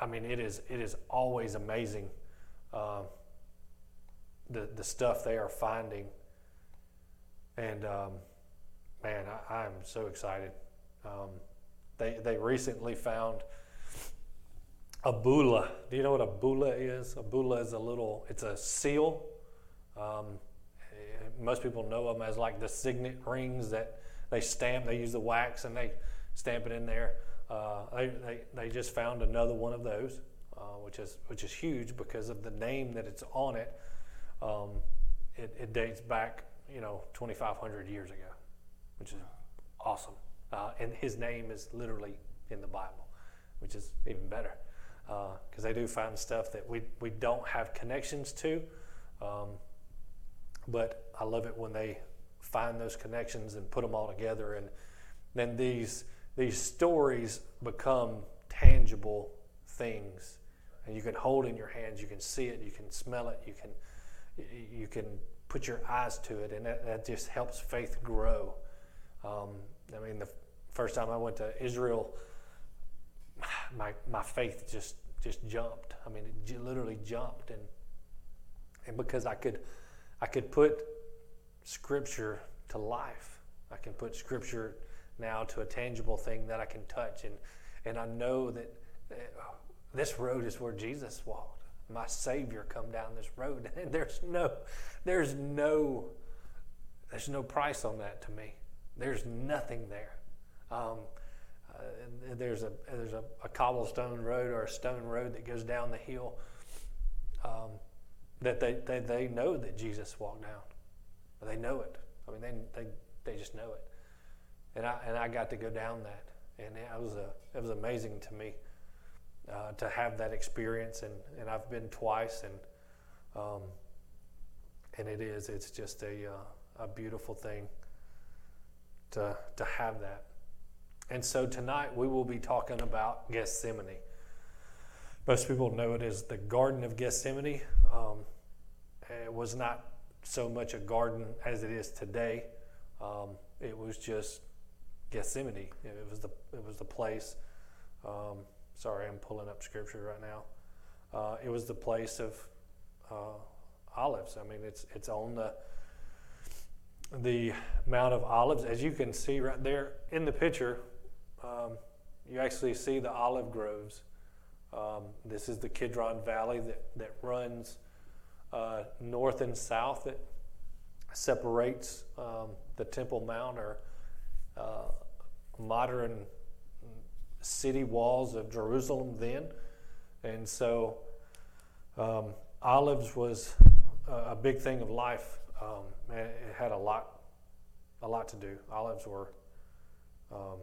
I mean, it is it is always amazing uh, the the stuff they are finding, and um, man, I, I'm so excited. Um, they they recently found a bulla. Do you know what a bulla is? A bulla is a little. It's a seal. Um, most people know them as like the signet rings that they stamp. They use the wax and they stamp it in there. Uh, they, they, they just found another one of those, uh, which is which is huge because of the name that it's on it. Um, it, it, dates back, you know, 2,500 years ago, which is awesome. Uh, and his name is literally in the Bible, which is even better because uh, they do find stuff that we, we don't have connections to. Um, but I love it when they find those connections and put them all together, and then these these stories become tangible things, and you can hold in your hands. You can see it. You can smell it. You can you can put your eyes to it, and that, that just helps faith grow. Um, I mean, the first time I went to Israel, my my faith just just jumped. I mean, it literally jumped, and and because I could I could put scripture to life. I can put scripture now to a tangible thing that I can touch, and and I know that this road is where Jesus walked. My Savior come down this road, and there's no, there's no, there's no price on that to me. There's nothing there. Um, uh, there's a there's a, a, cobblestone road or a stone road that goes down the hill. Um, that they, they, they know that Jesus walked down. They know it. I mean, they, they, they just know it. And I, and I got to go down that. And it was, a, it was amazing to me uh, to have that experience. And, and I've been twice. And, um, and it is, it's just a, uh, a beautiful thing to, to have that. And so tonight we will be talking about Gethsemane. Most people know it as the Garden of Gethsemane. Um, it was not so much a garden as it is today. Um, it was just Gethsemane. It was the it was the place. Um, sorry, I'm pulling up scripture right now. Uh, it was the place of uh, olives. I mean, it's it's on the the Mount of Olives, as you can see right there in the picture. Um, you actually see the olive groves. Um, this is the Kidron Valley that that runs uh, north and south that separates um, the Temple Mount or uh, modern city walls of Jerusalem then. And so um, olives was a, big thing of life. Um, it, had a lot, a lot to do. Olives were um,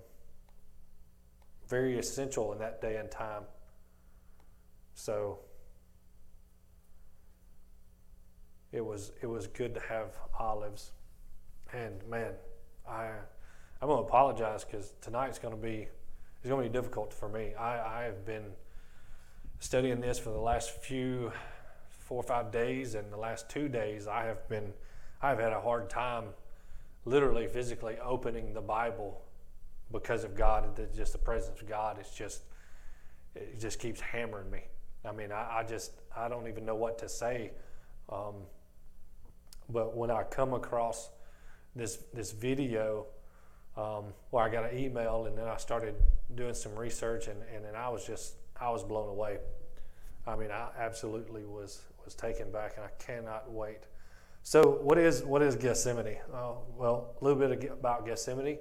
very essential in that day and time. So it was it was good to have olives. And man, I I'm gonna apologize because tonight's gonna be it's gonna be difficult for me. I, I have been studying this for the last few four or five days, and the last two days I have been I've had a hard time, literally physically opening the Bible because of God. Just the presence of God. It's just it just keeps hammering me. I mean, I, I just I don't even know what to say. Um, but when I come across this this video um, where I got an email and then I started doing some research and, and then I was just I was blown away. I mean, I absolutely was was taken back, and I cannot wait. So, what is what is Gethsemane? Uh, well, a little bit about Gethsemane.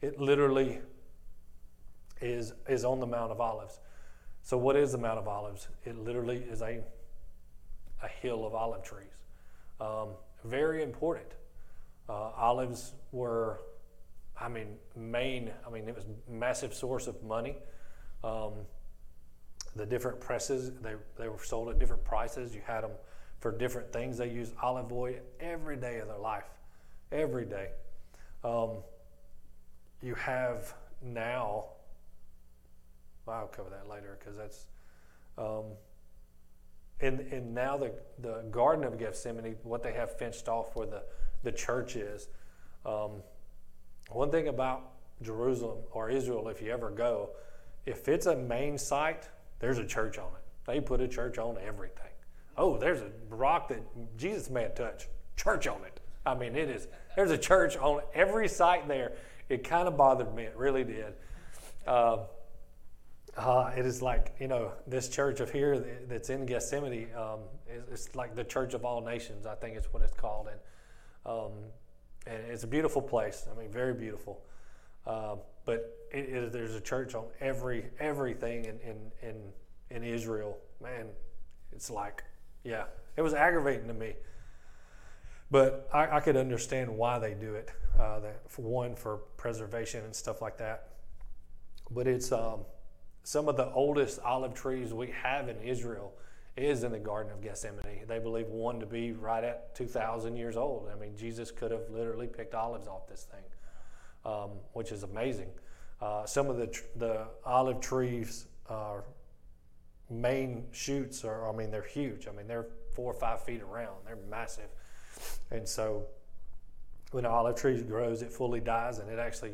It literally is is on the Mount of Olives. So, what is the Mount of Olives? It literally is a a hill of olive trees. Um, very important. Uh, olives were, I mean, main. I mean, it was massive source of money. Um, the different presses they they were sold at different prices. You had them for different things. They used olive oil every day of their life, every day. Um, you have now. I'll cover that later because that's. Um, and, and now the, the Garden of Gethsemane, what they have fenced off where the, the church is. Um, one thing about Jerusalem or Israel, if you ever go, if it's a main site, there's a church on it. They put a church on everything. Oh, there's a rock that Jesus may have touched. Church on it. I mean, it is. There's a church on every site there. It kind of bothered me. It really did. Uh, uh, it is like you know this church of here that's in Gethsemane. Um, it's like the Church of All Nations. I think it's what it's called, and um, and it's a beautiful place. I mean, very beautiful. Uh, but it, it, there's a church on every everything in, in in in Israel. Man, it's like yeah, it was aggravating to me. But I, I could understand why they do it. Uh, that for one, for preservation and stuff like that. But it's um, some of the oldest olive trees we have in Israel is in the Garden of Gethsemane. They believe one to be right at 2,000 years old. I mean, Jesus could have literally picked olives off this thing, um, which is amazing. Uh, some of the, tr- the olive trees are main shoots are, I mean, they're huge. I mean, they're four or five feet around. They're massive. And so when an olive tree grows, it fully dies and it actually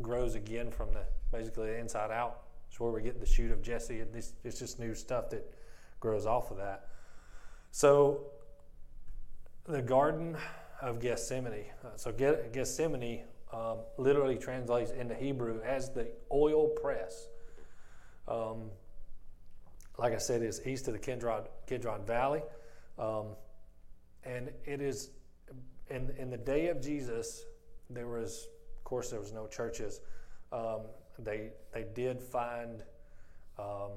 grows again from the basically the inside out. It's where we get the shoot of Jesse. And this, it's just new stuff that grows off of that. So the Garden of Gethsemane. Uh, so Gethsemane um, literally translates into Hebrew as the oil press. Um, like I said, is east of the Kidron, Kidron Valley. Um, and it is, in, in the day of Jesus, there was, of course, there was no churches. Um, they, they did find um,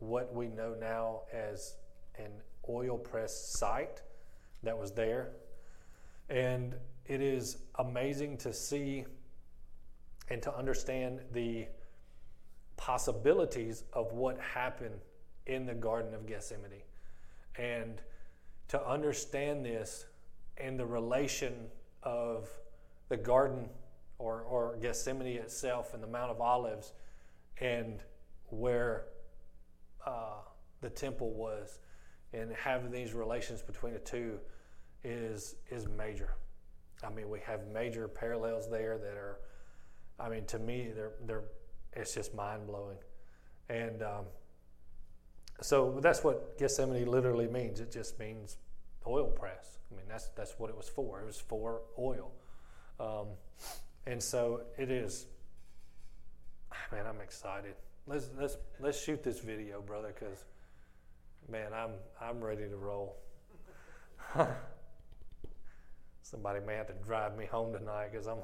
what we know now as an oil press site that was there. And it is amazing to see and to understand the possibilities of what happened in the Garden of Gethsemane. And to understand this and the relation of the garden or, or Gethsemane itself and the Mount of Olives and where uh, the temple was and having these relations between the two is is major. I mean, we have major parallels there that are, I mean, to me, they're they're it's just mind blowing, and um, so that's what Gethsemane literally means. It just means oil press. I mean, that's that's what it was for. It was for oil, um, and so it is. Man, I'm excited. Let's let's let's shoot this video, brother, because man, I'm I'm ready to roll. Somebody may have to drive me home tonight because I'm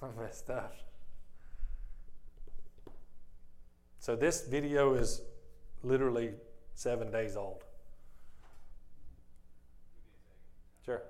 I'm messed up. So this video is literally seven days old. Sure.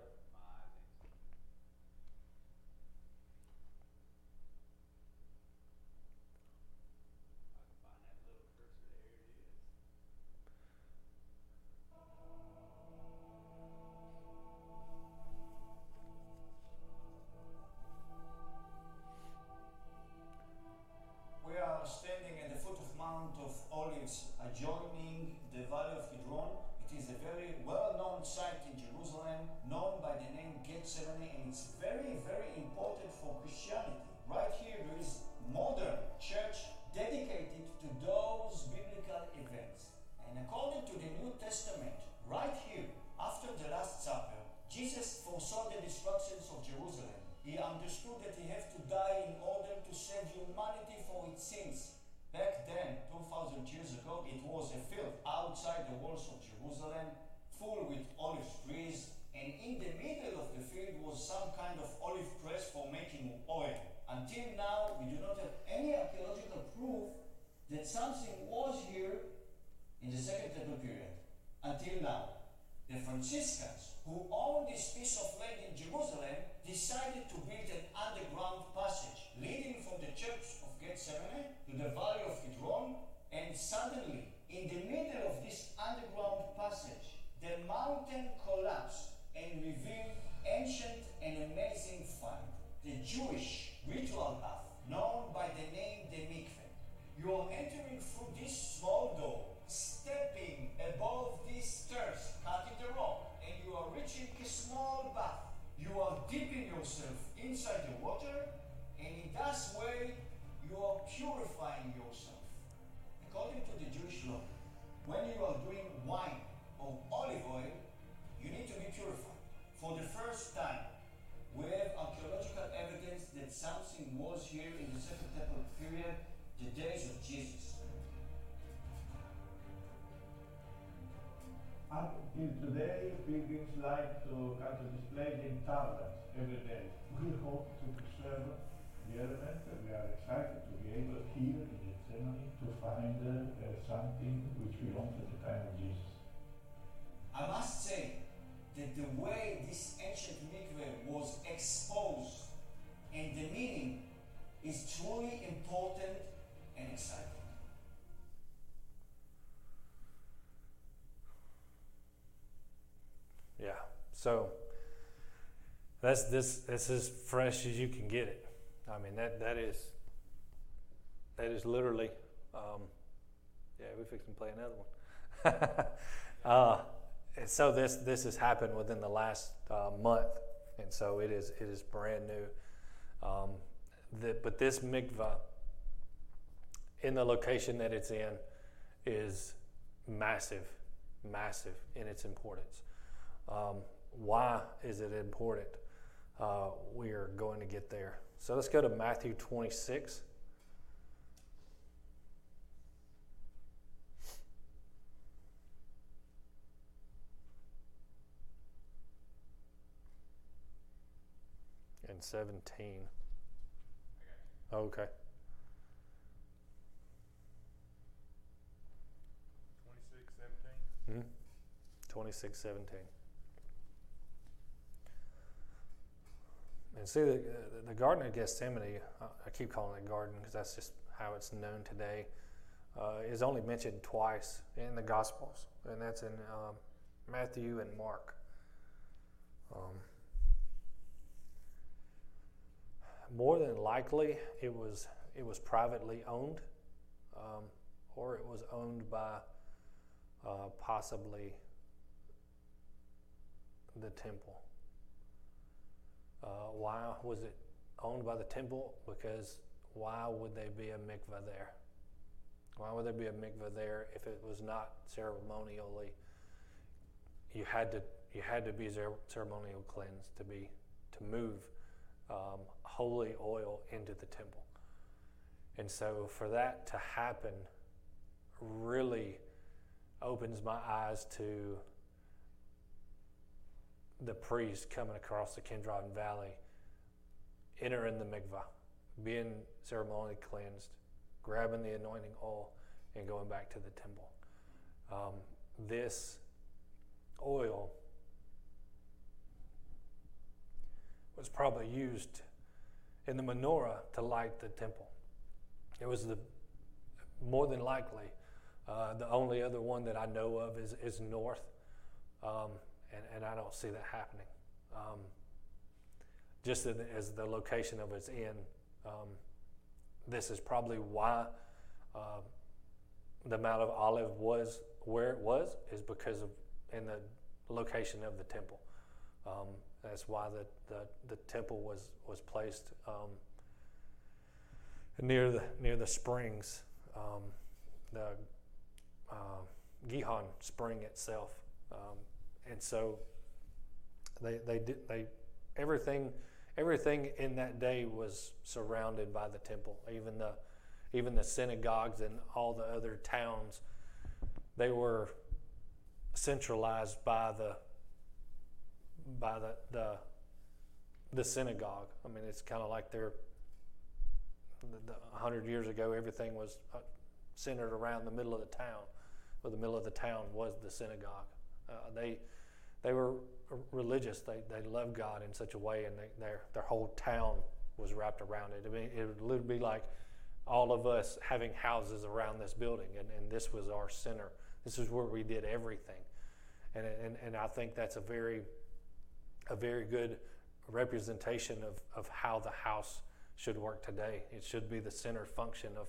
Like to kind of display in thousands every day. We hope to preserve the element and we are excited to be able here in ceremony to find uh, something which belongs to the time of Jesus. I must say that the way this ancient mikveh was exposed and the meaning is truly important and exciting. Yeah. So that's this. That's as fresh as you can get it. I mean that that is that is literally. Um, yeah, we fix and play another one. uh, and so this this has happened within the last uh, month, and so it is it is brand new. Um, the, but this mikvah in the location that it's in is massive, massive in its importance. Um, why is it important? Uh, we are going to get there. So let's go to Matthew 26. And 17. Okay. 26, 17. Hmm? 26, 17. And see, the, the Garden of Gethsemane, I keep calling it garden because that's just how it's known today, uh, is only mentioned twice in the Gospels, and that's in um, Matthew and Mark. Um, more than likely, it was it was privately owned, um, or it was owned by uh, possibly the temple. Uh, why was it owned by the temple? Because why would there be a mikvah there? Why would there be a mikvah there if it was not ceremonially? You had to you had to be ceremonial cleansed to be to move um, holy oil into the temple. And so for that to happen really opens my eyes to the priest coming across the Kidron Valley, entering the mikvah, being ceremonially cleansed, grabbing the anointing oil, and going back to the temple. Um, this oil was probably used in the menorah to light the temple. It was the more than likely uh, the only other one that I know of is, is north, um, and, and I don't see that happening. Um, just as the location of its in, um, this is probably why uh, the Mount of Olive was where it was, is because of in the location of the temple. Um, that's why the, the, the, temple was, was placed um, near the near the springs, um, the uh, Gihon spring itself, um, and so they they did they everything everything in that day was surrounded by the temple, even the even the synagogues and all the other towns. They were centralized by the by the the, the synagogue. I mean, it's kind of like they're a hundred years ago. Everything was uh, centered around the middle of the town, or the middle of the town was the synagogue. Uh, they they were religious. They they loved God in such a way, and they, their their whole town was wrapped around it. I mean, it would be like all of us having houses around this building, and, and this was our center. This is where we did everything, and and and I think that's a very a very good representation of, of how the house should work today. It should be the center function of,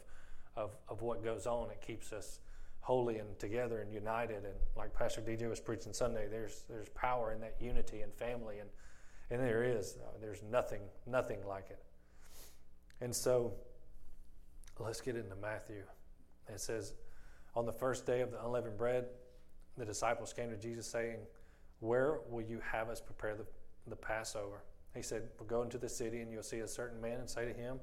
of, of what goes on. It keeps us holy and together and united. And like Pastor DJ was preaching Sunday, there's, there's power in that unity and family. And, and there is. There's nothing, nothing like it. And so let's get into Matthew. It says, On the first day of the unleavened bread, the disciples came to Jesus saying, Where will you have us prepare the, the Passover? He said, We'll go into the city and you'll see a certain man and say to him,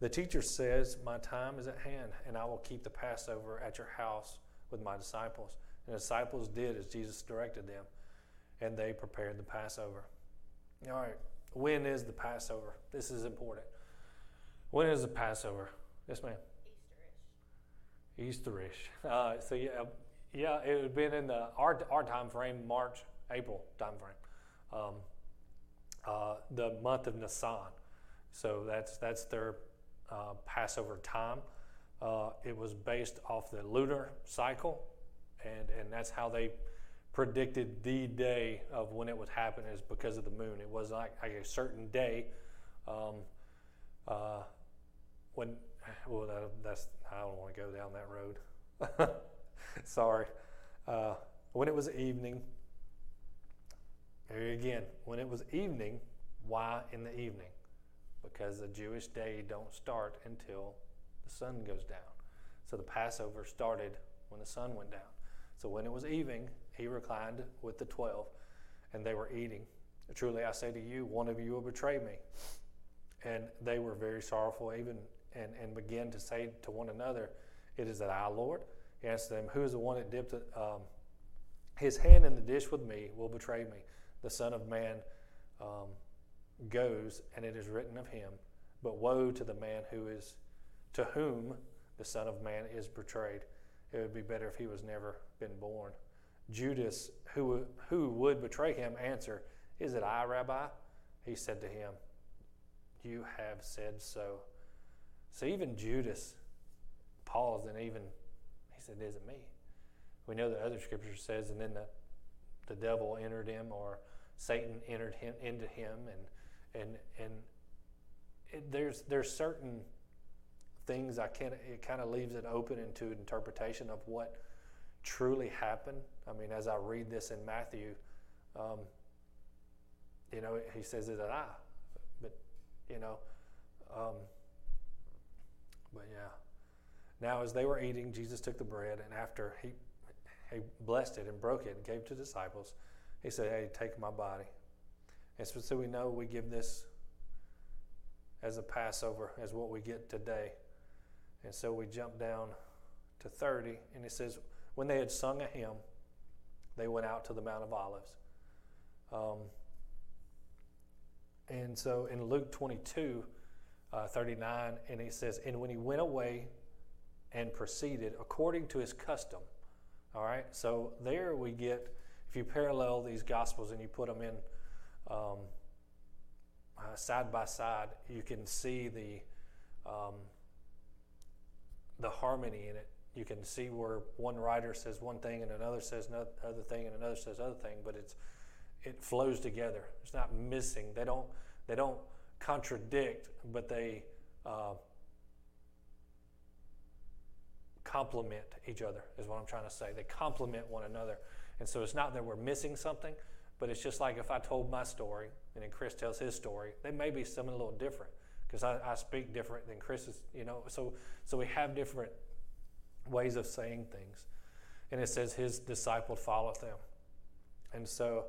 The teacher says, My time is at hand, and I will keep the Passover at your house with my disciples. And the disciples did as Jesus directed them, and they prepared the Passover. All right, when is the Passover? This is important. When is the Passover? Yes, ma'am. Easterish. Uh, so yeah, yeah, it would have been in the our our time frame, March, April time frame, um, uh, the month of Nisan. So that's that's their uh, Passover time. Uh, it was based off the lunar cycle, and and that's how they predicted the day of when it would happen is because of the moon. It was like, like a certain day. Um, uh, when well, that, that's I don't want to go down that road. Sorry. Uh, when it was evening, again, when it was evening, why in the evening? Because the Jewish day don't start until the sun goes down. So the Passover started when the sun went down. So when it was evening, he reclined with the twelve, and they were eating. Truly, I say to you, one of you will betray me. And they were very sorrowful, even and, and began to say to one another, It is that I, Lord. He answered them, Who is the one that dipped um, his hand in the dish with me will betray me? The Son of Man um, goes, and it is written of him. But woe to the man who is to whom the Son of Man is betrayed. It would be better if he was never been born. Judas, who, who would betray him, answered, Is it I, Rabbi? He said to him, You have said so. So even Judas paused and even he said, Is it me? We know the other scripture says, and then the, the devil entered him or Satan entered him into him and and and it, there's there's certain things I can't it kind of leaves it open into interpretation of what truly happened. I mean, as I read this in Matthew, um, you know, he says it that I, but you know, um, but yeah. Now, as they were eating, Jesus took the bread, and after he, he blessed it and broke it and gave it to the disciples, he said, Hey, take my body. And so, we know we give this as a Passover, as what we get today. And so we jump down to 30, and it says, When they had sung a hymn, they went out to the Mount of Olives. Um, and so in Luke 22, uh, 39, and he says, And when he went away and proceeded according to his custom. All right, so there we get, if you parallel these gospels and you put them in um, uh, side by side, you can see the um, the harmony in it. You can see where one writer says one thing and another says another thing and another says other thing, but it's it flows together. It's not missing. They don't they don't contradict, but they uh, complement each other, is what I'm trying to say. They complement one another. And so it's not that we're missing something, but it's just like if I told my story and then Chris tells his story, they may be something a little different because I, I speak different than Chris is, you know. So, so we have different ways of saying things. And it says his disciple followed them. And so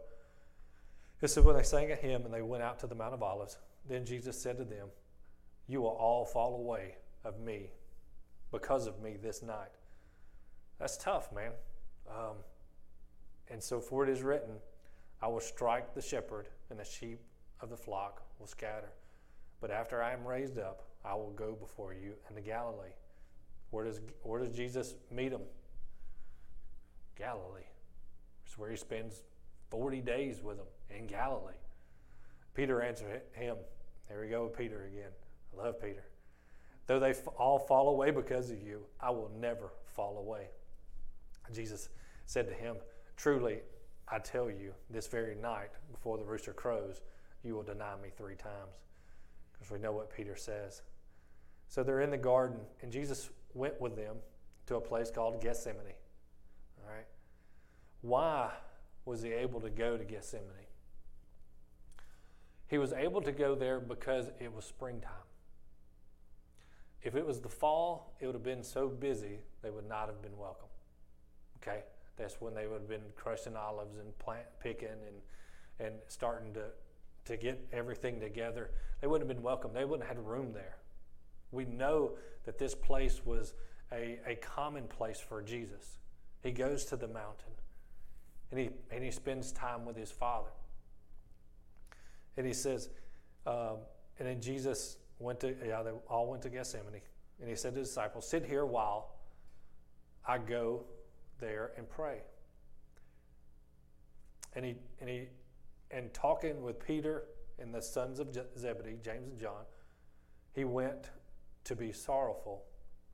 it said when they sang a hymn and they went out to the Mount of Olives, then Jesus said to them, You will all fall away of me because of me this night. That's tough, man. Um, and so, for it is written, I will strike the shepherd, and the sheep of the flock will scatter. But after I am raised up, I will go before you into Galilee. Where does, where does Jesus meet him? Galilee. It's where he spends 40 days with him in Galilee. Peter answered him, there we go with Peter again. I love Peter. Though they all fall away because of you, I will never fall away. Jesus said to him, Truly, I tell you, this very night, before the rooster crows, you will deny me three times. Because we know what Peter says. So they're in the garden, and Jesus went with them to a place called Gethsemane. All right. Why was he able to go to Gethsemane? He was able to go there because it was springtime. If it was the fall, it would have been so busy they would not have been welcome. Okay? That's when they would have been crushing olives and plant picking and and starting to to get everything together. They wouldn't have been welcome. They wouldn't have had room there. We know that this place was a, a common place for Jesus. He goes to the mountain and he, and he spends time with his Father. And he says, um, and then Jesus went to, yeah, they all went to Gethsemane. And he said to disciples, Sit here while I go there and pray. And he, and he, and talking with Peter and the sons of Zebedee, James and John, he went to be sorrowful,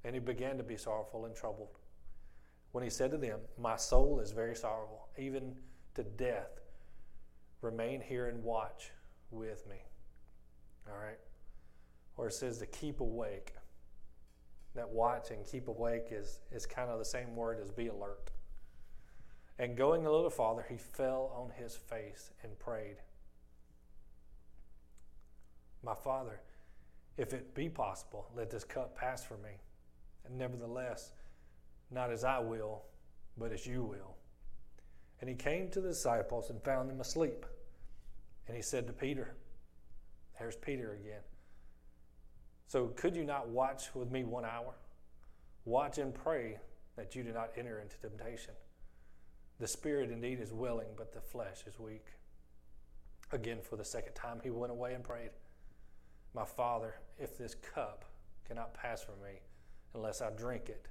and he began to be sorrowful and troubled. When he said to them, My soul is very sorrowful, even to death. Remain here and watch with me. All right? Or it says to keep awake. That watch and keep awake is, is kind of the same word as be alert. And going a little farther, he fell on his face and prayed, My Father, if it be possible, let this cup pass from me. And nevertheless, not as I will, but as you will. And he came to the disciples and found them asleep. And he said to Peter, There's Peter again. So could you not watch with me one hour? Watch and pray that you do not enter into temptation. The spirit indeed is willing, but the flesh is weak. Again, for the second time, he went away and prayed, My Father, if this cup cannot pass from me unless I drink it,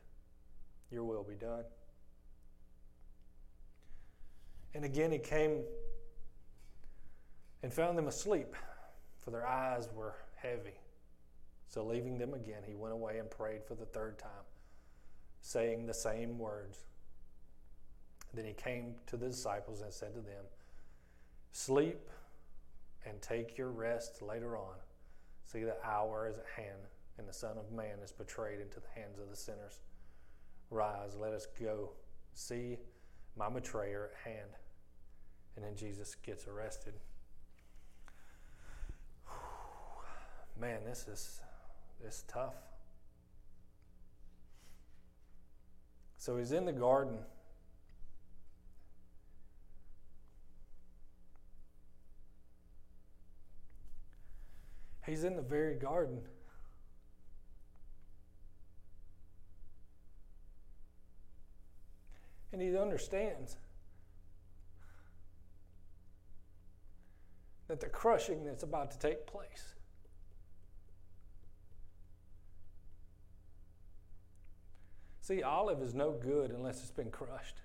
your will be done. And again, he came and found them asleep, for their eyes were heavy. So, leaving them again, he went away and prayed for the third time, saying the same words. Then he came to the disciples and said to them, Sleep and take your rest later on. See, the hour is at hand, and the Son of Man is betrayed into the hands of the sinners. Rise, let us go. See my betrayer at hand. And then Jesus gets arrested. Man, this is is tough. So he's in the garden He's in the very garden. And he understands that the crushing that's about to take place See, olive is no good unless it's been crushed.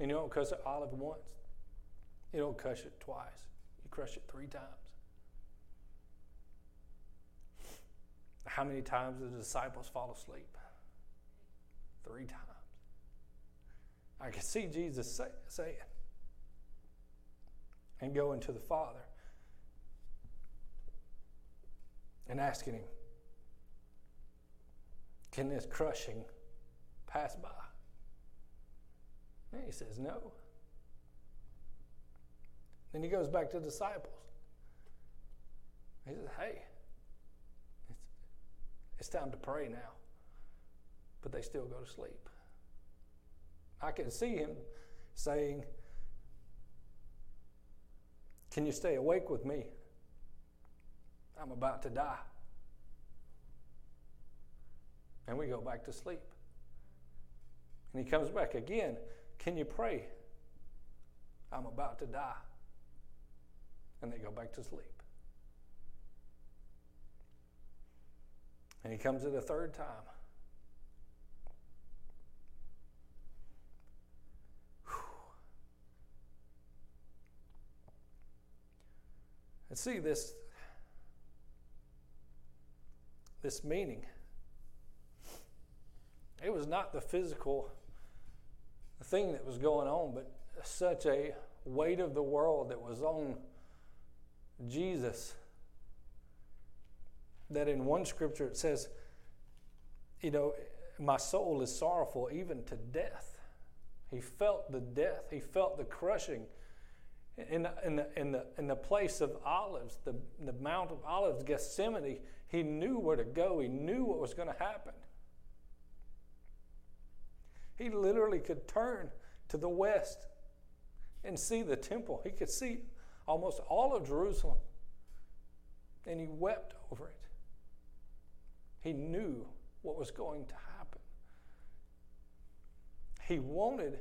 And you don't crush an olive once, you don't crush it twice you crush it three times. How many times did the disciples fall asleep? Three times. I can see Jesus say, say it and going to the Father and asking Him, Can this crushing pass by? And He says, No. Then he goes back to the disciples. He says, Hey, it's, it's time to pray now. But they still go to sleep. I can see him saying, Can you stay awake with me? I'm about to die. And we go back to sleep. And he comes back again. Can you pray? I'm about to die and they go back to sleep. And he comes it a third time. And see this this meaning. It was not the physical thing that was going on, but such a weight of the world that was on Jesus that in one scripture it says, you know, my soul is sorrowful even to death. He felt the death, he felt the crushing. In the, in the, in the, in the place of olives, the, the Mount of Olives, Gethsemane, he knew where to go. He knew what was going to happen. He literally could turn to the west and see the temple. He could see almost all of Jerusalem. And he wept over it. He knew what was going to happen. He wanted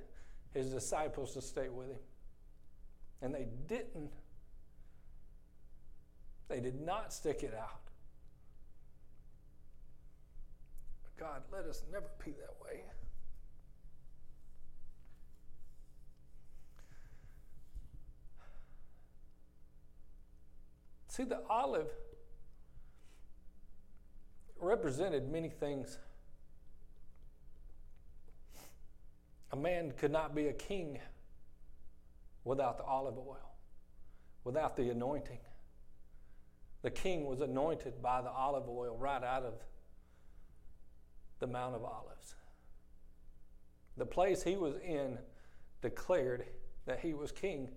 his disciples to stay with him. And they didn't. They did not stick it out. God, let us never be that way. See, the olive represented many things. A man could not be a king without the olive oil, without the anointing. The king was anointed by the olive oil right out of the Mount of Olives. The place he was in declared that he was king.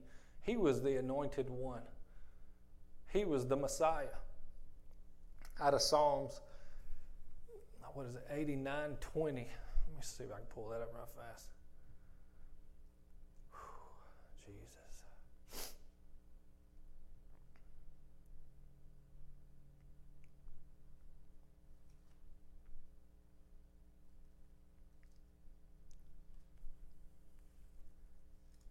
He was the anointed one. He was the Messiah. Out of Psalms, what is it, 89 20. Let me see if I can pull that up real fast. Whew, Jesus.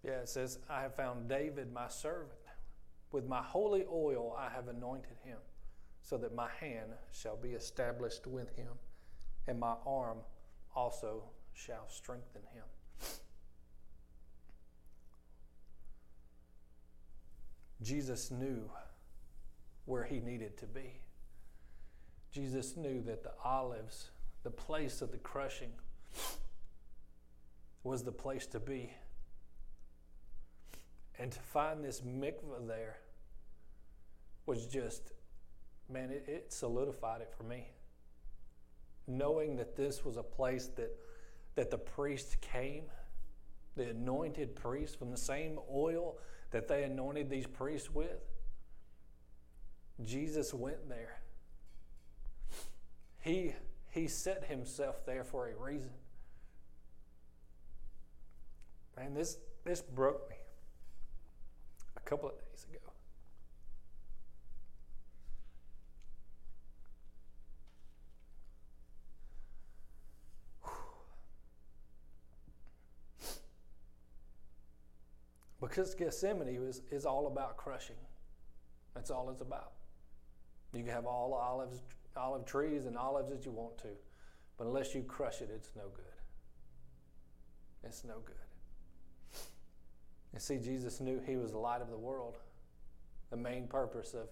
Yeah, it says, I have found David, my servant. With my holy oil I have anointed him, so that my hand shall be established with him, and my arm also shall strengthen him. Jesus knew where he needed to be. Jesus knew that the olives, the place of the crushing, was the place to be. And to find this mikvah there was just, man, it, it solidified it for me. Knowing that this was a place that, that the priest came, the anointed priest from the same oil that they anointed these priests with. Jesus went there. He, he set himself there for a reason. Man, this, this broke me couple of days ago. Because Gethsemane is, is all about crushing. That's all it's about. You can have all the olives, olive trees and olives that you want to, but unless you crush it, it's no good. It's no good. And see, Jesus knew he was the light of the world. The main purpose of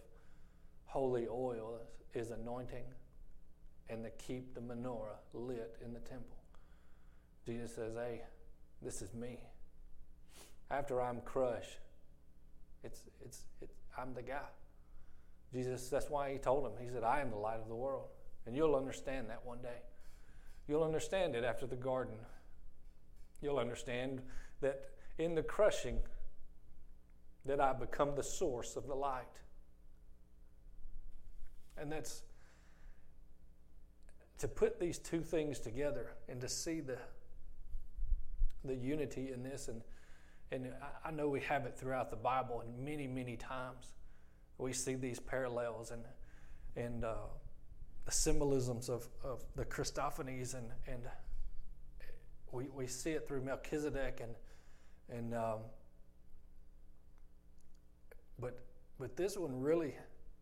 holy oil is anointing and to keep the menorah lit in the temple. Jesus says, Hey, this is me. After I'm crushed, it's, it's, it's, I'm the guy. Jesus, that's why he told him, He said, I am the light of the world. And you'll understand that one day. You'll understand it after the garden. You'll understand that in the crushing that I become the source of the light. And that's to put these two things together and to see the the unity in this and and I know we have it throughout the Bible and many many times we see these parallels and and uh, the symbolisms of, of the Christophanies and and we, we see it through Melchizedek and and um, but but this one really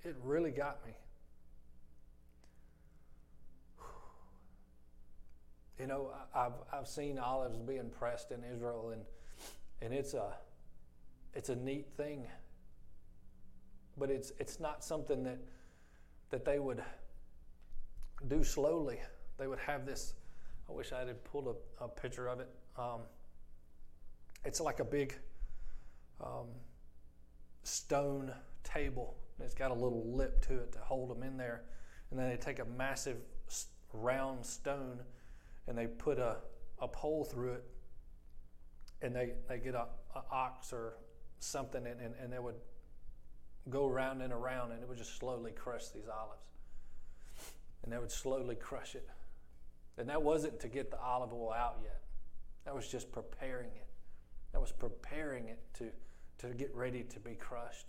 it really got me. You know, I've I've seen olives being pressed in Israel, and and it's a it's a neat thing. But it's it's not something that that they would do slowly. They would have this. I wish I had pulled a, a picture of it. Um, it's like a big um, stone table. It's got a little lip to it to hold them in there. And then they take a massive round stone and they put a, a pole through it. And they, they get a, a ox or something and, and, and they would go around and around and it would just slowly crush these olives. And they would slowly crush it. And that wasn't to get the olive oil out yet. That was just preparing it. That was preparing it to, to get ready to be crushed.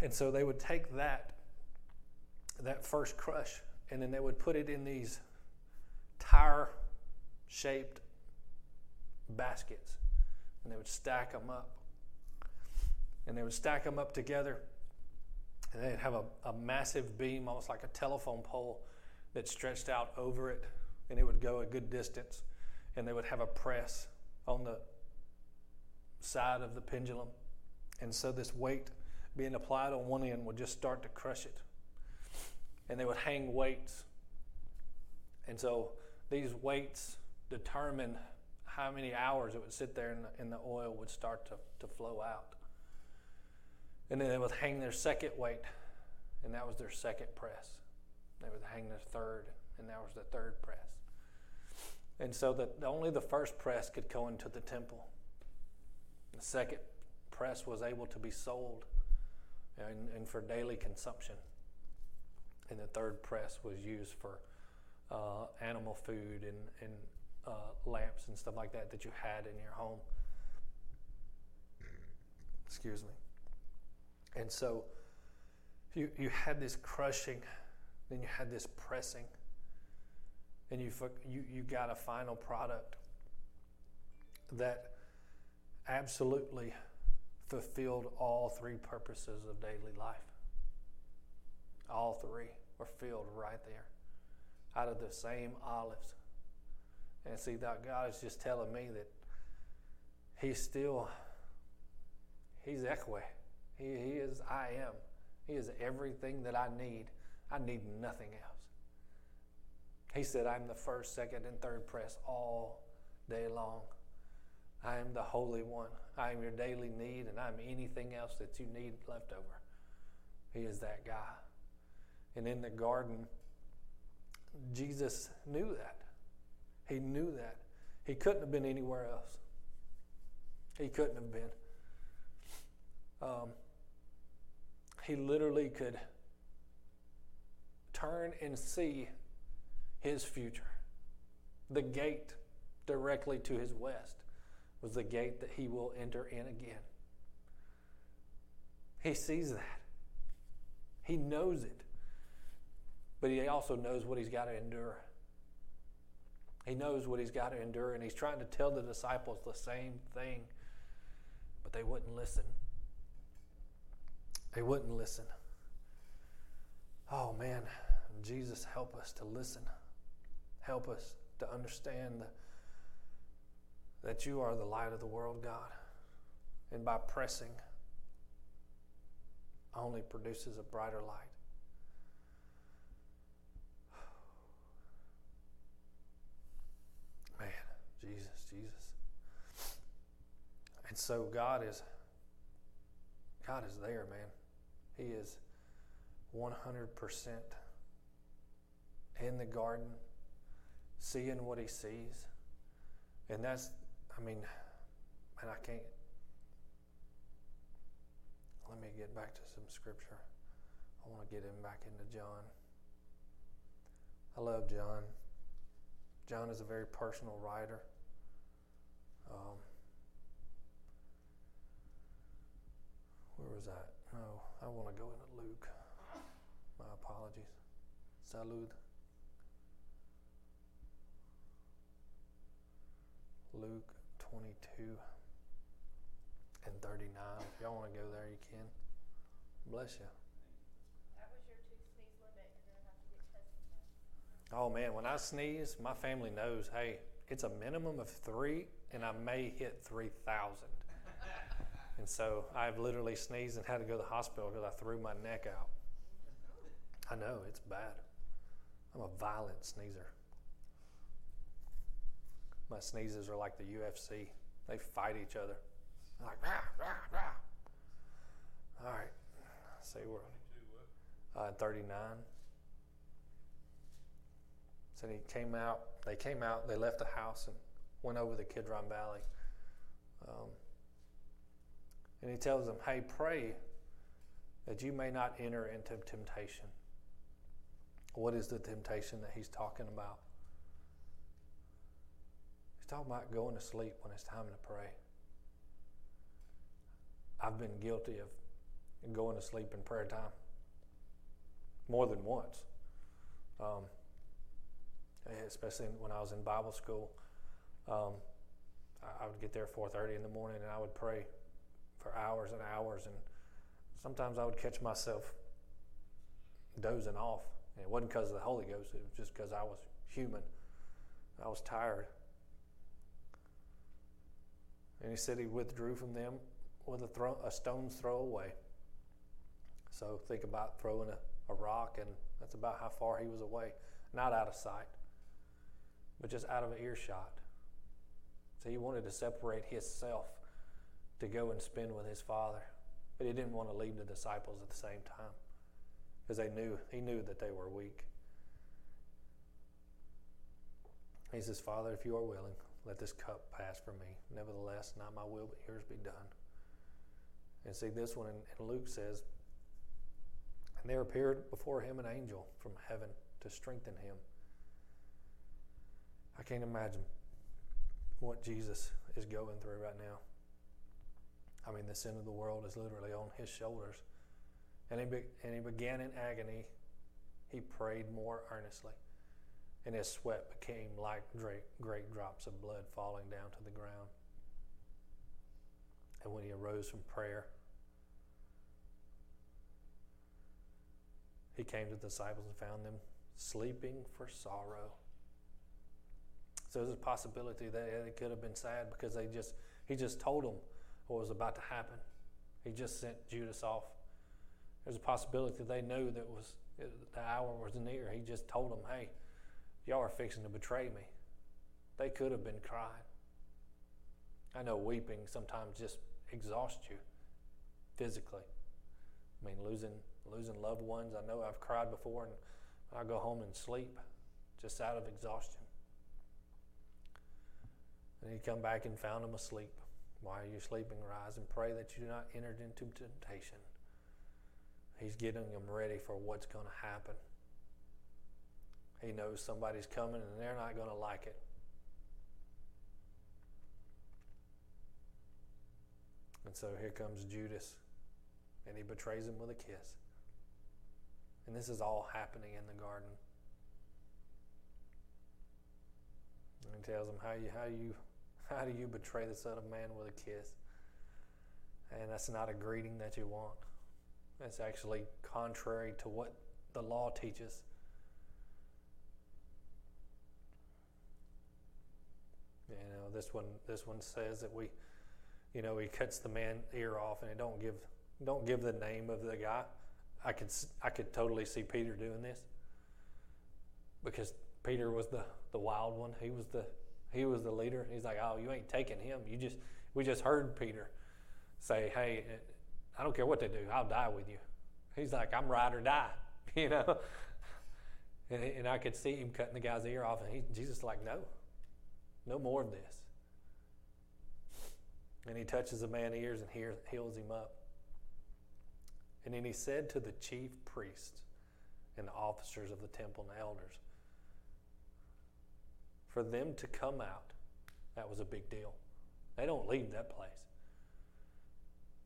And so they would take that, that first crush, and then they would put it in these tire shaped baskets. And they would stack them up. And they would stack them up together. And they'd have a, a massive beam, almost like a telephone pole, that stretched out over it. And it would go a good distance. And they would have a press on the side of the pendulum. And so this weight being applied on one end would just start to crush it. And they would hang weights. And so these weights determine how many hours it would sit there and the, and the oil would start to, to flow out. And then they would hang their second weight, and that was their second press. They would hang their third, and that was the third press. And so that only the first press could go into the temple. The second press was able to be sold and, and for daily consumption. And the third press was used for uh, animal food and, and uh, lamps and stuff like that that you had in your home. Excuse me. And so you, you had this crushing, then you had this pressing, and you, you, you got a final product that absolutely fulfilled all three purposes of daily life. All three were filled right there out of the same olives. And see, that God is just telling me that He's still, He's Equi. He, he is I am. He is everything that I need. I need nothing else. He said, I'm the first, second, and third press all day long. I am the Holy One. I am your daily need, and I'm anything else that you need left over. He is that guy. And in the garden, Jesus knew that. He knew that. He couldn't have been anywhere else. He couldn't have been. Um, he literally could turn and see his future. The gate directly to his west was the gate that he will enter in again. He sees that. He knows it. But he also knows what he's got to endure. He knows what he's got to endure, and he's trying to tell the disciples the same thing, but they wouldn't listen. They wouldn't listen. Oh man, Jesus, help us to listen. Help us to understand that you are the light of the world, God. And by pressing, only produces a brighter light. Man, Jesus, Jesus. And so God is God is there, man. He is 100% in the garden, seeing what he sees. And that's, I mean, and I can't. Let me get back to some scripture. I want to get him back into John. I love John. John is a very personal writer. Um, where was that? No, I want to go into Luke. My apologies. Salud. Luke 22 and 39. If y'all want to go there, you can. Bless you. That was your two sneeze limit. You're gonna have to get tested now. Oh man, when I sneeze, my family knows, hey, it's a minimum of three, and I may hit 3,000. and so I've literally sneezed and had to go to the hospital because I threw my neck out. I know, it's bad. I'm a violent sneezer. My sneezes are like the UFC. They fight each other. Like, rah, rah, rah. All right. See, we're uh, 39. So he came out, they came out, they left the house and went over the Kidron Valley. Um, And he tells them, hey, pray that you may not enter into temptation. What is the temptation that he's talking about? Talking about going to sleep when it's time to pray. I've been guilty of going to sleep in prayer time more than once. Um, especially when I was in Bible school. Um, I would get there 4:30 in the morning and I would pray for hours and hours and sometimes I would catch myself dozing off. And it wasn't because of the Holy Ghost, it was just because I was human. I was tired. And he said he withdrew from them with a, throw, a stone's throw away. So think about throwing a, a rock, and that's about how far he was away. Not out of sight, but just out of earshot. So he wanted to separate himself to go and spend with his father. But he didn't want to leave the disciples at the same time because they knew he knew that they were weak. He says, Father, if you are willing, let this cup pass from me. Nevertheless, not my will, but yours be done. And see, this one in, Luke says, And there appeared before him an angel from heaven to strengthen him. I can't imagine what Jesus is going through right now. I mean, the sin of the world is literally on his shoulders. And he, be, and he began in agony. He prayed more earnestly, and his sweat became like great, drops of blood falling down to the ground. And when he arose from prayer, he came to the disciples and found them sleeping for sorrow. So there's a possibility that it could have been sad because they just he just told them what was about to happen. He just sent Judas off. There's a possibility they knew that was the hour was near. He just told them, "Hey, y'all are fixing to betray me." They could have been crying. I know weeping sometimes just exhausts you physically. I mean, losing losing loved ones. I know I've cried before, and I go home and sleep just out of exhaustion. And he come back and found them asleep. Why are you sleeping? Rise and pray that you do not enter into temptation. He's getting them ready for what's going to happen. He knows somebody's coming and they're not going to like it. And so here comes Judas, and he betrays him with a kiss. And this is all happening in the garden. And he tells him, How you how you how do you betray the Son of Man with a kiss? And that's not a greeting that you want. That's actually contrary to what the law teaches. You know, this one this one says that we you know, he cuts the man ear off and he don't give don't give the name of the guy. I could I could totally see Peter doing this because Peter was the the wild one. He was the he was the leader. He's like, "Oh, you ain't taking him. You just we just heard Peter say, "Hey, uh, I don't care what they do. I'll die with you." He's like, "I'm ride or die," you know. And, and I could see him cutting the guy's ear off, and he, Jesus like, "No, no more of this." And he touches the man's ears and heals him up. And then he said to the chief priests and the officers of the temple and the elders, for them to come out, that was a big deal. They don't leave that place.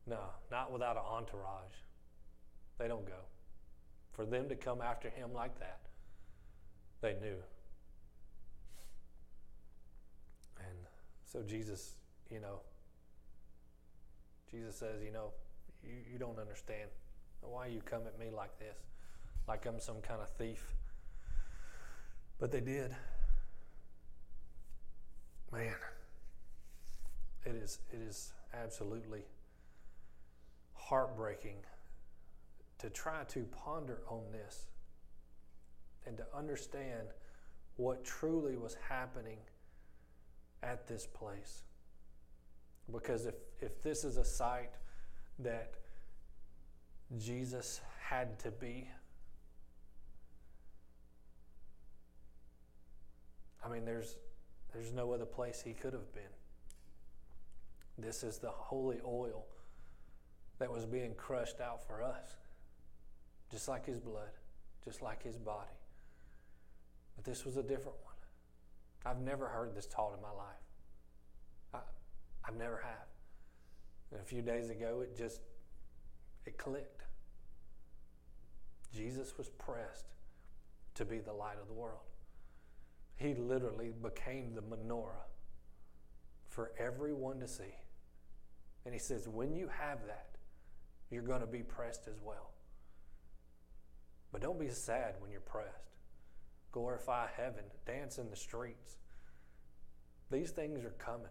No, not without an entourage. They don't go. For them to come after him like that, they knew. And so Jesus, you know, Jesus says, you know, you, you don't understand. Why you come at me like this? Like I'm some kind of thief. But they did. Man, it is it is absolutely heartbreaking to try to ponder on this and to understand what truly was happening at this place. Because if, if this is a site that Jesus had to be, I mean, there's, there's no other place he could have been. This is the holy oil that was being crushed out for us, just like his blood, just like his body. But this was a different one. I've never heard this taught in my life. I've never have. And a few days ago, it just it clicked. Jesus was pressed to be the light of the world. He literally became the menorah for everyone to see. And he says, when you have that, you're going to be pressed as well. But don't be sad when you're pressed. Glorify heaven, dance in the streets. These things are coming.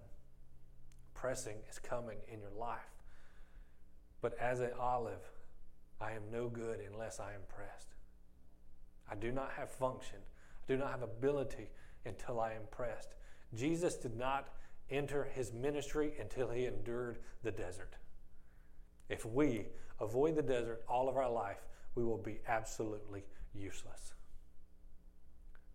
Pressing is coming in your life. But as an olive, I am no good unless I am pressed. I do not have function. I do not have ability until I am pressed. Jesus did not enter his ministry until he endured the desert. If we avoid the desert all of our life, we will be absolutely useless.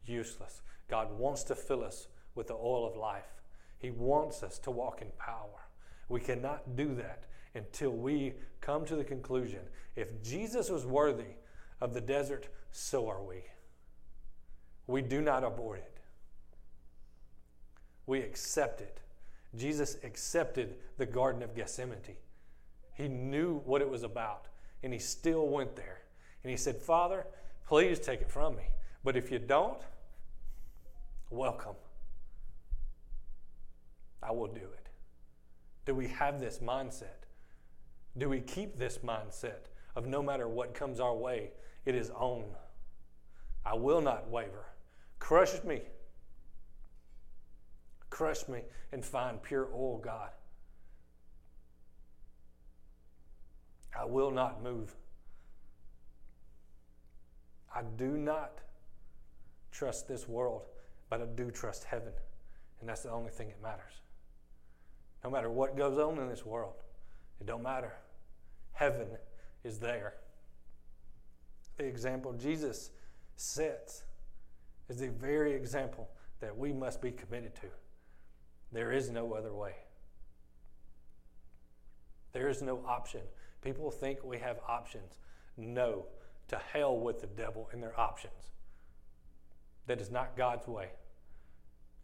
Useless. God wants to fill us with the oil of life. He wants us to walk in power. We cannot do that until we come to the conclusion if Jesus was worthy of the desert, so are we. We do not abort it, we accept it. Jesus accepted the Garden of Gethsemane. He knew what it was about, and he still went there. And he said, Father, please take it from me. But if you don't, welcome. I will do it. Do we have this mindset? Do we keep this mindset of no matter what comes our way, it is on? I will not waver. Crush me. Crush me and find pure oil, God. I will not move. I do not trust this world, but I do trust heaven. And that's the only thing that matters. No matter what goes on in this world, it don't matter. Heaven is there. The example Jesus sets is the very example that we must be committed to. There is no other way. There is no option. People think we have options. No, to hell with the devil and their options. That is not God's way.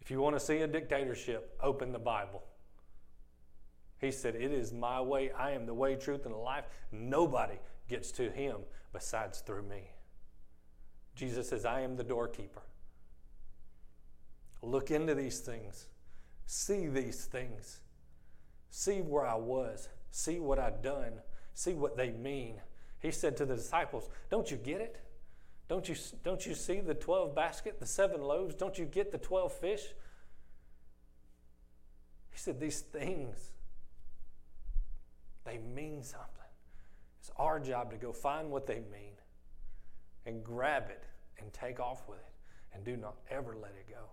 If you want to see a dictatorship, open the Bible. He said, It is my way. I am the way, truth, and the life. Nobody gets to him besides through me. Jesus says, I am the doorkeeper. Look into these things, see these things, see where I was, see what I've done, see what they mean. He said to the disciples, Don't you get it? Don't you, don't you see the 12 basket, the seven loaves? Don't you get the 12 fish? He said, These things they mean something. It's our job to go find what they mean and grab it and take off with it and do not ever let it go.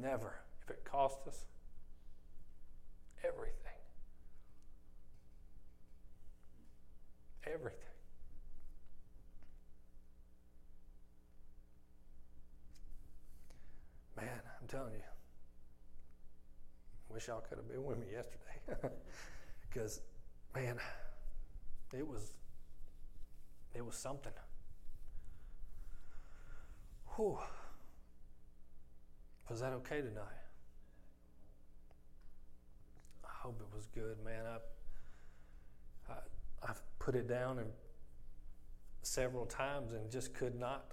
Never. If it costs us everything. Everything. Man, I'm telling you. Wish y'all could have been with me yesterday. Because, man, it was it was something. Whew. Was that okay tonight? I hope it was good, man. I, I I've put it down and several times and just could not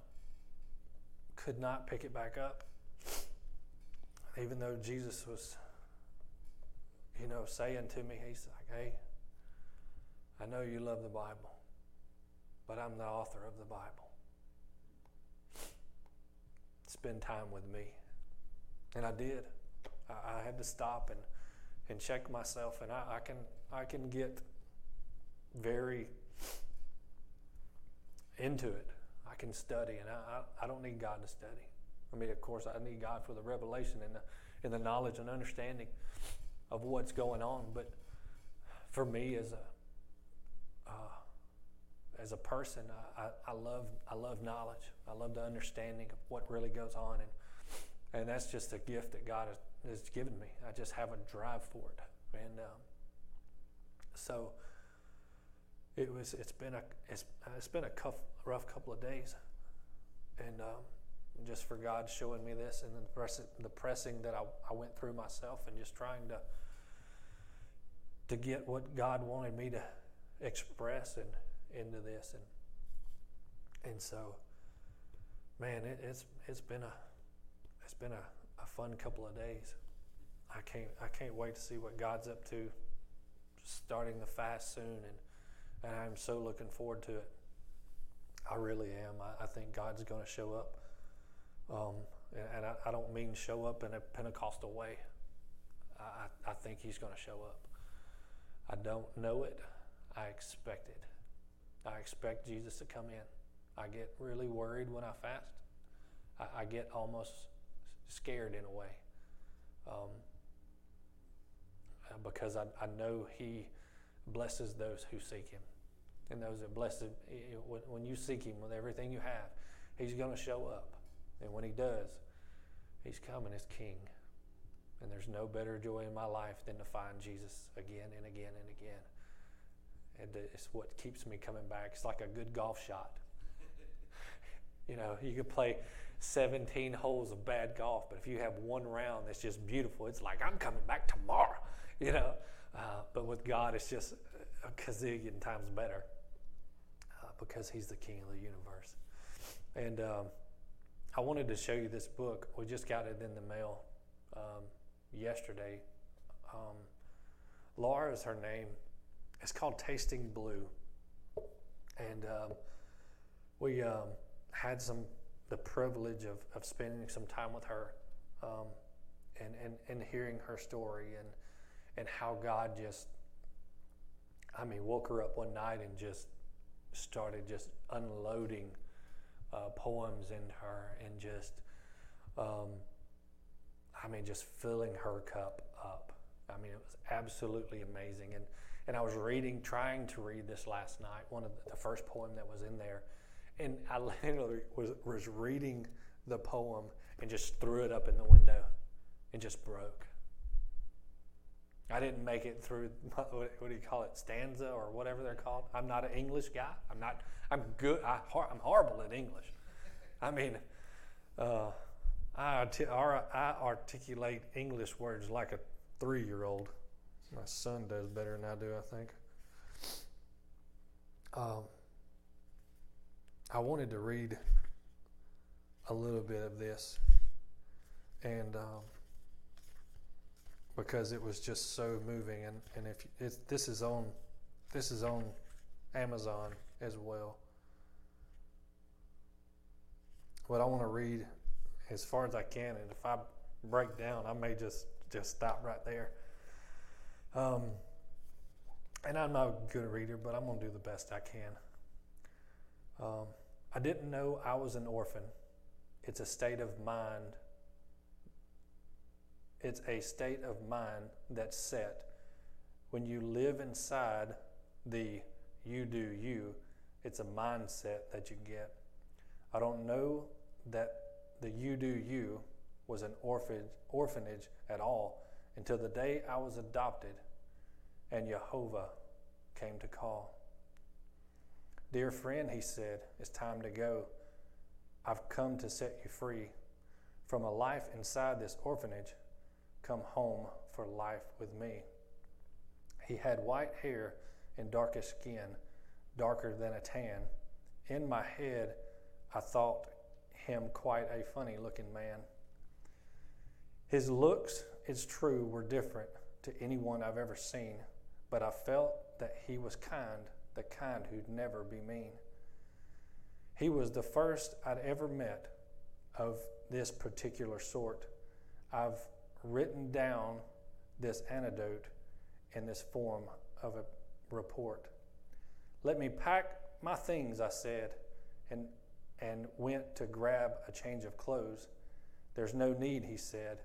could not pick it back up. Even though Jesus was you know, saying to me, he's like, hey, I know you love the Bible, but I'm the author of the Bible. Spend time with me. And I did. I, I had to stop and, and check myself, and I, I can I can get very into it. I can study, and I, I, I don't need God to study. I mean, of course, I need God for the revelation and the, and the knowledge and understanding of what's going on. But for me, as a uh, as a person, I, I, love I love knowledge. I love the understanding of what really goes on, and and that's just a gift that God has, has given me. I just have a drive for it, and um, So it was. It's been a. It's, it's been a cuff, rough couple of days, and um, just for God showing me this, and the pressing, the pressing that I, I went through myself, and just trying to to get what God wanted me to express and into this, and and so, man, it, it's it's been a it's been a, a fun couple of days. I can't I can't wait to see what God's up to, starting the fast soon, and and I'm so looking forward to it. I really am. I, I think God's going to show up, um, and, and I, I, don't mean show up in a Pentecostal way. I, I think He's going to show up. I don't know it. I expect it. I expect Jesus to come in. I get really worried when I fast. I, I get almost scared in a way. Um, because I, I know He blesses those who seek Him. And those that bless Him, when you seek Him with everything you have, He's going to show up. And when He does, He's coming as King. And there's no better joy in my life than to find Jesus again and again and again. And it's what keeps me coming back. It's like a good golf shot. you know, you could play 17 holes of bad golf, but if you have one round that's just beautiful, it's like, I'm coming back tomorrow, you know. Uh, but with God, it's just a gazillion times better uh, because He's the King of the universe. And um, I wanted to show you this book. We just got it in the mail um, yesterday. Um, Laura is her name. It's called Tasting Blue. And um, we um, had some the privilege of, of spending some time with her um, and, and, and hearing her story and, and how God just, I mean, woke her up one night and just started just unloading uh, poems in her and just, um, I mean, just filling her cup up. I mean, it was absolutely amazing. And, and I was reading, trying to read this last night, one of the, the first poem that was in there. And I literally was, was reading the poem and just threw it up in the window and just broke. I didn't make it through what, do you call it stanza or whatever they're called. I'm not an English guy. I'm not. I'm good. I, am horrible at English. I mean, uh, I, I articulate English words like a three-year-old. My son does better than I do, I think. Um, I wanted to read a little bit of this, and um, because it was just so moving, and and if this is on, this is on Amazon as well. But I want to read as far as I can, and if I break down, I may just just stop right there. Um, and I'm not a good reader, but I'm to do the best I can. Um, I didn't know I was an orphan. It's a state of mind. It's a state of mind that's set when you live inside the you do you. It's a mindset that you get. I don't know that the you do you was an orphanage, orphanage at all until the day I was adopted and Jehovah came to call. Dear friend, he said, it's time to go. I've come to set you free from a life inside this orphanage. Come home for life with me. He had white hair and darkish skin, darker than a tan. In my head, I thought him quite a funny looking man. His looks, it's true, were different to anyone I've ever seen, but I felt that he was kind, the kind who'd never be mean. He was the first I'd ever met of this particular sort. I've written down this anecdote in this form of a report. Let me pack my things, I said, and, and went to grab a change of clothes. There's no need, he said.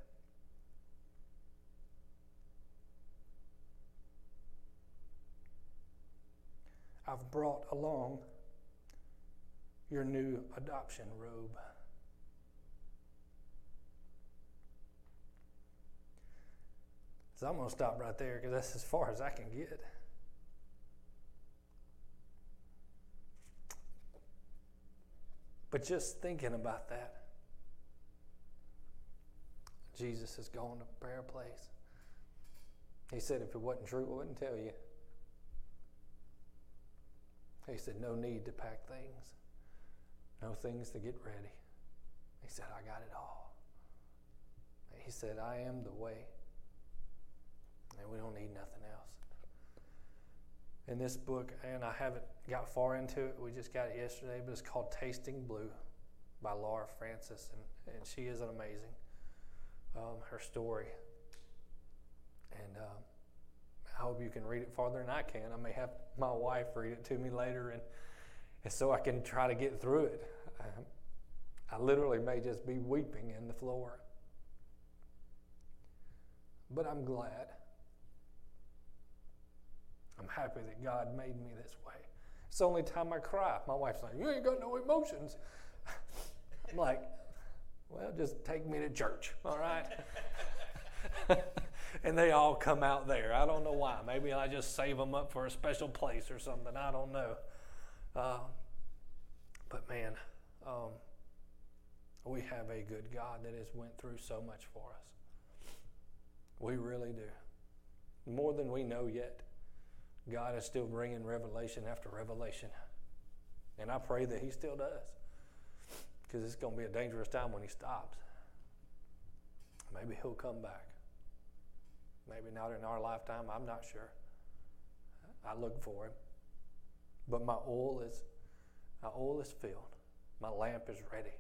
I've brought along your new adoption robe. So I'm going to stop right there because that's as far as I can get. But just thinking about that, Jesus is going to prepare a place. He said, if it wasn't true, I wouldn't tell you. He said, no need to pack things, no things to get ready. He said, I got it all. He said, I am the way, and we don't need nothing else. In this book, and I haven't got far into it, we just got it yesterday, but it's called Tasting Blue by Laura Francis, and, and she is amazing. Um, her story. And um, I hope you can read it farther than I can. I may have my wife read it to me later, and, and so I can try to get through it. Um, I literally may just be weeping in the floor. But I'm glad. I'm happy that God made me this way. It's the only time I cry. My wife's like, You ain't got no emotions. I'm like, Well, just take me to church, all right? and they all come out there. I don't know why. Maybe I just save them up for a special place or something. I don't know. Uh, but man, um, we have a good God that has went through so much for us. We really do. More than we know yet. God is still bringing revelation after revelation. And I pray that He still does. Because it's going to be a dangerous time when He stops. Maybe He'll come back. Maybe not in our lifetime. I'm not sure. I look for Him. But my oil is my oil is filled. My lamp is ready.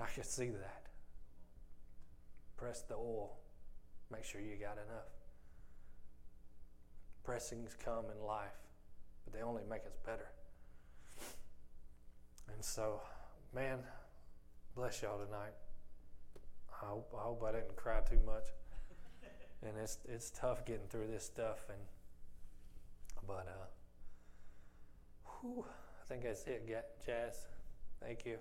I can see that. Press the oil. Make sure you got enough. Pressings come in life, but they only make us better. And so, man, bless y'all tonight. I hope, I hope I didn't cry too much. and it's it's tough getting through this stuff, and but uh, whew, I think that's it, Jazz. Thank you.